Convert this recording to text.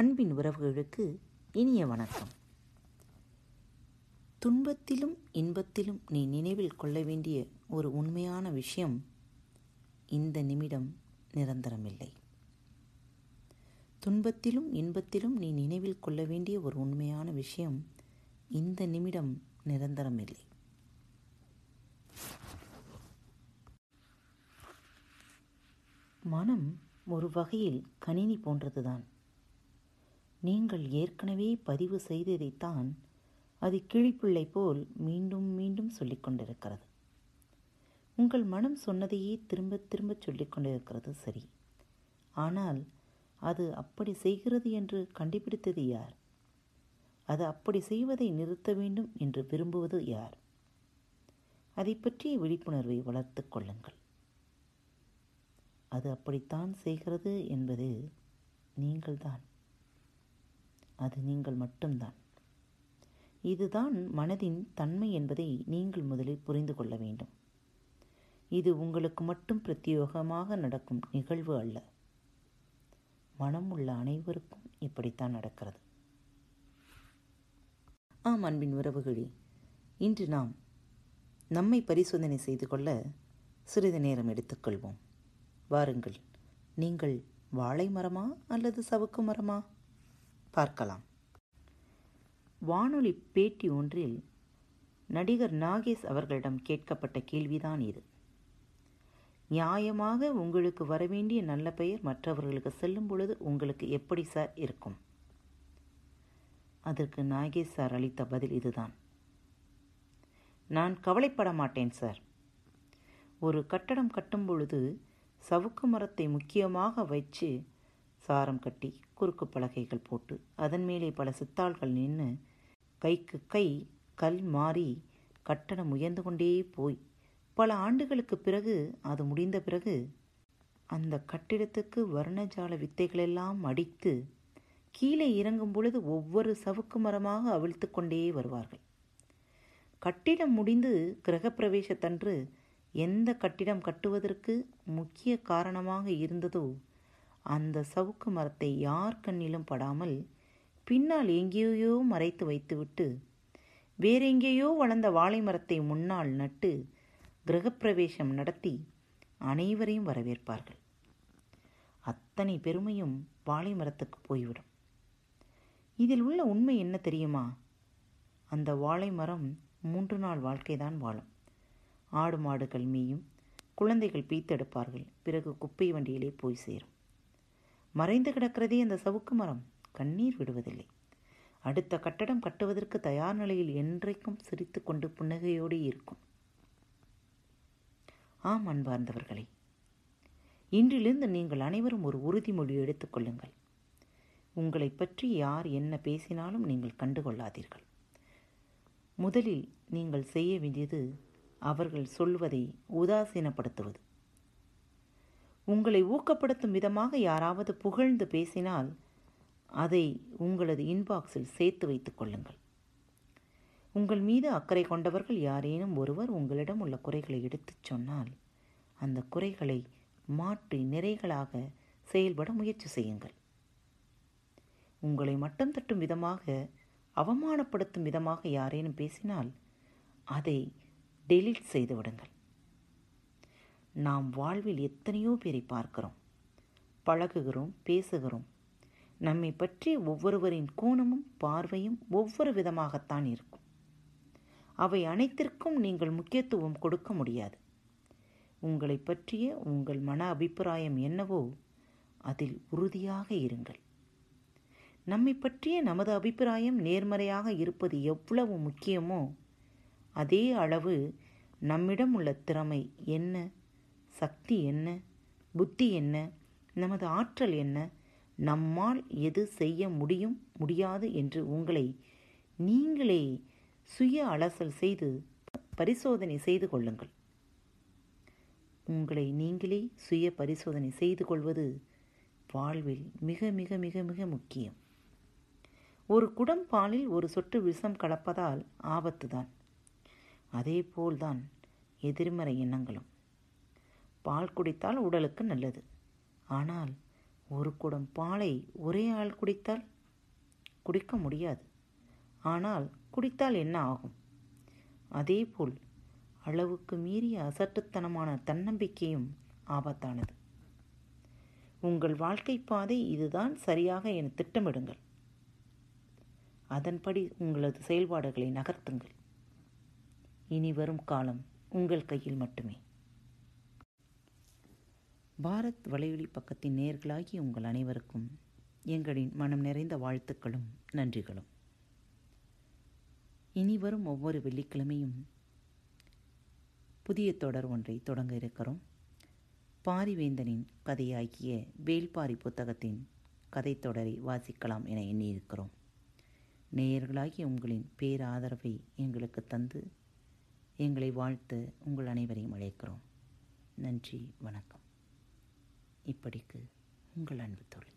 அன்பின் உறவுகளுக்கு இனிய வணக்கம். துன்பத்திலும் இன்பத்திலும் நீ நினைவில் கொள்ள வேண்டிய ஒரு உண்மையான விஷயம் இந்த நிமிடம் நிரந்தரமில்லை. துன்பத்திலும் இன்பத்திலும் நீ நினைவில் கொள்ள வேண்டிய ஒரு உண்மையான விஷயம் இந்த நிமிடம் நிரந்தரமில்லை. மனம் ஒரு வகையில் கணினி போன்றதுதான். நீங்கள் ஏற்கனவே பதிவு செய்ததைத்தான் அது கிழிப்பிள்ளை போல் மீண்டும் மீண்டும் சொல்லிக்கொண்டிருக்கிறது உங்கள் மனம் சொன்னதையே திரும்ப திரும்ப சொல்லிக்கொண்டிருக்கிறது சரி. ஆனால் அது அப்படி செய்கிறது என்று கண்டுபிடித்தது யார்? அது அப்படி செய்வதை நிறுத்த வேண்டும் என்று விரும்புவது யார்? அதை பற்றிய விழிப்புணர்வை வளர்த்து கொள்ளுங்கள். அது அப்படித்தான் செய்கிறது என்பது நீங்கள்தான். அது நீங்கள் மட்டும்தான். இதுதான் மனதின் தன்மை என்பதை நீங்கள் முதலில் புரிந்து கொள்ள வேண்டும். இது உங்களுக்கு மட்டும் பிரத்யோகமாக நடக்கும் நிகழ்வு அல்ல. மனம் உள்ள அனைவருக்கும் இப்படித்தான் நடக்கிறது. ஆம் அன்பின் உறவுகளே இன்று நாம் நம்மை பரிசோதனை செய்து கொள்ள சிறிது நேரம் எடுத்துக்கொள்வோம் வாருங்கள் நீங்கள் வாழை மரமா அல்லது சவுக்கு மரமா? பார்க்கலாம். வானொலி பேட்டி ஒன்றில் நடிகர் நாகேஷ் அவர்களிடம் கேட்கப்பட்ட கேள்விதான் இது. நியாயமாக உங்களுக்கு வரவேண்டிய நல்ல பெயர் மற்றவர்களுக்கு செல்லும் பொழுது உங்களுக்கு எப்படி சார் இருக்கும்? அதற்கு நாகேஷ் சார் அளித்த பதில் இதுதான். நான் கவலைப்பட மாட்டேன் சார். ஒரு கட்டடம் கட்டும் பொழுது சவுக்கு மரத்தை முக்கியமாக வைத்து சாரம் கட்டி குறுக்கு பலகைகள் போட்டு அதன் மேலே பல சித்தாள்கள் நின்று கைக்கு கை கல் மாறி கட்டணம் உயர்ந்து கொண்டே போய். பல ஆண்டுகளுக்கு பிறகு அது முடிந்த பிறகு அந்த கட்டிடத்துக்கு வர்ணஜால வித்தைகளெல்லாம் அடித்து கீழே இறங்கும் பொழுது ஒவ்வொரு சவுக்கு மரமாக அவிழ்த்து கொண்டே வருவார்கள். கட்டிடம் முடிந்து கிரகப்பிரவேசத்தன்று எந்த கட்டிடம் கட்டுவதற்கு முக்கிய காரணமாக இருந்ததோ அந்த சவுக்கு மரத்தை யார் கண்ணிலும் படாமல் பின்னால் எங்கேயோ மறைத்து வைத்துவிட்டு வேறெங்கேயோ வளர்ந்த வாழை மரத்தை முன்னால் நட்டு கிரகப்பிரவேசம் நடத்தி அனைவரையும் வரவேற்பார்கள். அத்தனை பெருமையும் வாழை மரத்துக்கு போய்விடும். இதில் உள்ள உண்மை என்ன தெரியுமா? அந்த வாழை மரம் மூன்று நாள் வாழ்க்கைதான் வாழும். ஆடு மாடுகள் மீயும் குழந்தைகள் பீத்தெடுப்பார்கள் பிறகு குப்பை வண்டியிலே போய் சேரும். மறைந்து கிடக்கிறதே அந்த சவுக்கு மரம். கண்ணீர் விடுவதில்லை. அடுத்த கட்டடம் கட்டுவதற்கு தயார் நிலையில் என்றைக்கும் சிரித்து கொண்டு புன்னகையோடு இருக்கும். ஆம் அன்பார்ந்தவர்களே. இன்றிலிருந்து நீங்கள் அனைவரும் ஒரு உறுதிமொழி எடுத்துக்கொள்ளுங்கள் உங்களை பற்றி யார் என்ன பேசினாலும் நீங்கள் கண்டுகொள்ளாதீர்கள். முதலில் நீங்கள் செய்ய வேண்டியது அவர்கள் சொல்வதை உதாசீனப்படுத்துவது. உங்களை ஊக்கப்படுத்தும் விதமாக யாராவது புகழ்ந்து பேசினால் அதை உங்களது இன்பாக்ஸில் சேர்த்து வைத்துக் கொள்ளுங்கள். உங்கள் மீது அக்கறை கொண்டவர்கள் யாரேனும் ஒருவர் உங்களிடம் உள்ள குறைகளை எடுத்துச் சொன்னால் அந்த குறைகளை மாற்றி நிறைகளாக செயல்பட முயற்சி செய்யுங்கள். உங்களை மட்டம் தட்டும் விதமாக அவமானப்படுத்தும் விதமாக யாரேனும் பேசினால் அதை டெலீட் செய்து விடுங்கள். நாம் வாழ்வில் எத்தனையோ பேரை பார்க்கிறோம். பழகுகிறோம் பேசுகிறோம். நம்மை பற்றி ஒவ்வொருவரின் கோணமும் பார்வையும் ஒவ்வொரு விதமாகத்தான் இருக்கும். அவை அனைத்திற்கும் நீங்கள் முக்கியத்துவம் கொடுக்க முடியாது. உங்களை பற்றிய உங்கள் மன அபிப்பிராயம் என்னவோ அதில் உறுதியாக இருங்கள். நம்மை பற்றிய நமது அபிப்பிராயம் நேர்மறையாக இருப்பது எவ்வளவு முக்கியமோ அதே அளவு நம்மிடம் உள்ள திறமை என்ன சக்தி என்ன? புத்தி என்ன? நமது ஆற்றல் என்ன? நம்மால் எது செய்ய முடியும் முடியாது என்று உங்களை நீங்களே சுய அலசல் செய்து பரிசோதனை செய்து கொள்ளுங்கள். உங்களை நீங்களே சுய பரிசோதனை செய்து கொள்வது வாழ்வில் மிக மிக மிக மிக முக்கியம். ஒரு குடம் பாலில் ஒரு சொட்டு விஷம் கலப்பதால் ஆபத்துதான். அதேபோல்தான் எதிர்மறை எண்ணங்களும். பால் குடித்தால் உடலுக்கு நல்லது. ஆனால் ஒரு குடம் பாலை ஒரே ஆள் குடித்தால் குடிக்க முடியாது. ஆனால் குடித்தால் என்ன ஆகும்? அதேபோல் அளவுக்கு மீறிய அசட்டுத்தனமான தன்னம்பிக்கையும் ஆபத்தானது. உங்கள் வாழ்க்கை பாதை இதுதான் சரியாக என திட்டமிடுங்கள். அதன்படி உங்களது செயல்பாடுகளை நகர்த்துங்கள். இனி வரும் காலம் உங்கள் கையில் மட்டுமே. பாரத் வலையொலி பக்கத்தின் நேர்களாகி உங்கள் அனைவருக்கும் எங்களின் மனம் நிறைந்த வாழ்த்துக்களும் நன்றிகளும். இனி வரும் ஒவ்வொரு வெள்ளிக்கிழமையும் புதிய தொடர் ஒன்றை தொடங்க இருக்கிறோம். பாரிவேந்தனின் கதையாகிய வேல்பாரி புத்தகத்தின் கதை தொடரை வாசிக்கலாம் என எண்ணியிருக்கிறோம். நேயர்களாகிய உங்களின் பேராதரவை எங்களுக்கு தந்து எங்களை வாழ்த்து உங்கள் அனைவரையும் அழைக்கிறோம். நன்றி வணக்கம். இப்படிக்கு உங்கள் அன்பு தோழி